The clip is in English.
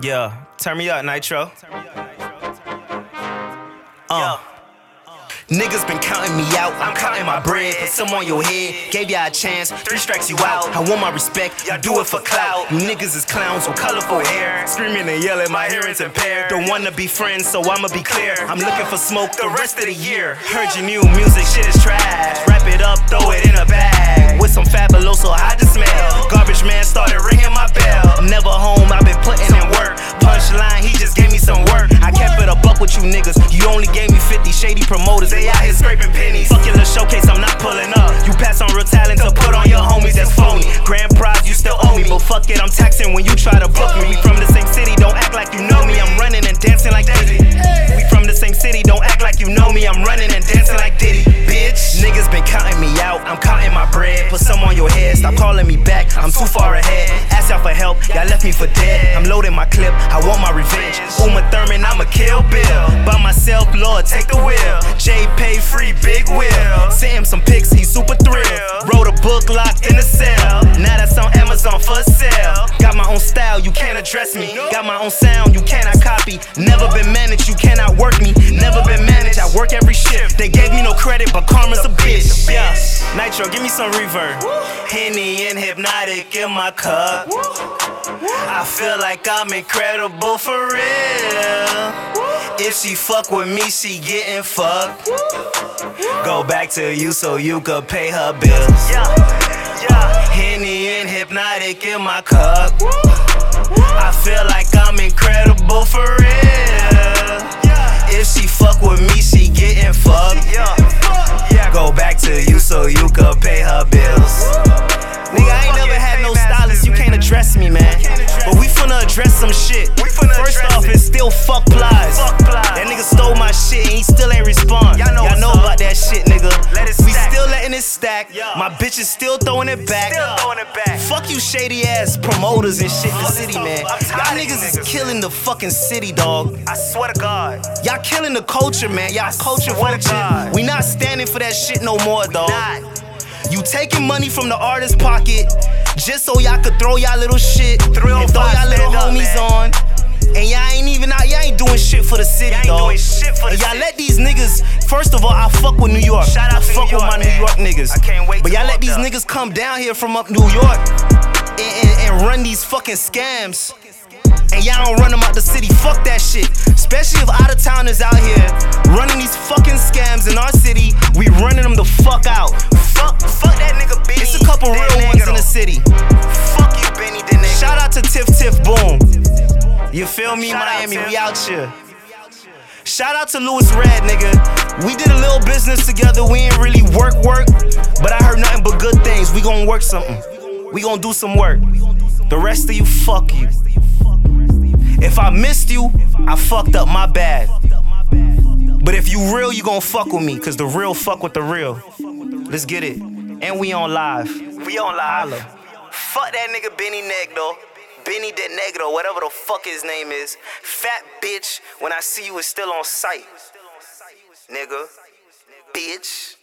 Yeah, turn me up, Nitro. Uh. Niggas been counting me out, I'm counting my bread. Put some on your head, gave ya a chance, three strikes you out. I want my respect, y'all do it for clout. You niggas is clowns with colorful hair, screaming and yelling, my hearing's impaired. Don't wanna be friends, so I'ma be clear. I'm looking for smoke the rest of the year. Heard your new music, shit is trash. Wrap it up, throw it in a bag. With some fabuloso, hide shady promoters. They out here scraping pennies. Fuck your little showcase, I'm not pulling up. You pass on real talent to put on your homies, that's phony. Grand prize, you still owe me. But fuck it, I'm taxing when you try to book me. Me out. I'm counting my bread. Put some on your head, stop calling me back. I'm too far ahead. Ask y'all for help, y'all left me for dead. I'm loading my clip, I want my revenge. Uma Thurman, I'ma kill Bill. By myself, Lord, take the wheel. J pay free, big wheel. Sent him some pics, he super thrilled. Wrote a book locked in a cell. Now that's on Amazon for sale. Got my own style, you can't address me. Got my own sound, you cannot copy. Never been managed, you cannot They gave me no credit, but karma's a bitch. Yeah, Nitro, give me some reverb. Henny and Hpnotiq in my cup. I feel like I'm incredible for real. If she fuck with me, she getting fucked. Go back to you so you could pay her bills. Yeah, yeah. Henny and Hpnotiq in my cup. I feel like I'm incredible for real. Some shit. First off, it's still fuck plies. That nigga stole my shit and he still ain't respond. Y'all know, about that shit, nigga. We still letting it stack. My bitch is still throwing it back. throwin' it back Fuck you, shady ass promoters and shit in the city, man. Y'all niggas is killing the fucking city, dog. I swear to God. Y'all killing the culture, man. Y'all culture vulture. We not standing for that shit no more, dog. You taking money from the artist's pocket just so y'all could throw y'all little shit and throw y'all little homies city, dog. and y'all let these niggas, first of all, I fuck with New York. Shout out I to fuck New with my York, New. York niggas. I can't wait But y'all let these there. niggas come down here from up New York and, and, and run these fucking scams. And y'all don't run them out the city. Fuck that shit. Especially if out of towners out here running these fucking scams in our city. We running them the fuck out. Fuck, fuck that nigga Benny. It's a couple real ones in the city. Fuck you, Benny the nigga. Shout out to Tiff Tiff Boom. You feel me, Shout Miami? Tiff. we out here. Shout out to Louis Red, nigga. We did a little business together. We ain't really work work, but I heard nothing but good things. We gon' work something. We gon' do some work. The rest of you, fuck you. If I missed you, I fucked up. My bad. But if you real, you gon' fuck with me, cause the real fuck with the real. Let's get it. And we on live. We on live. Fuck that nigga Benny Negro. Benny De Negro, whatever the fuck his name is. Fat bitch, when I see you, it's still on sight. Nigga. Bitch.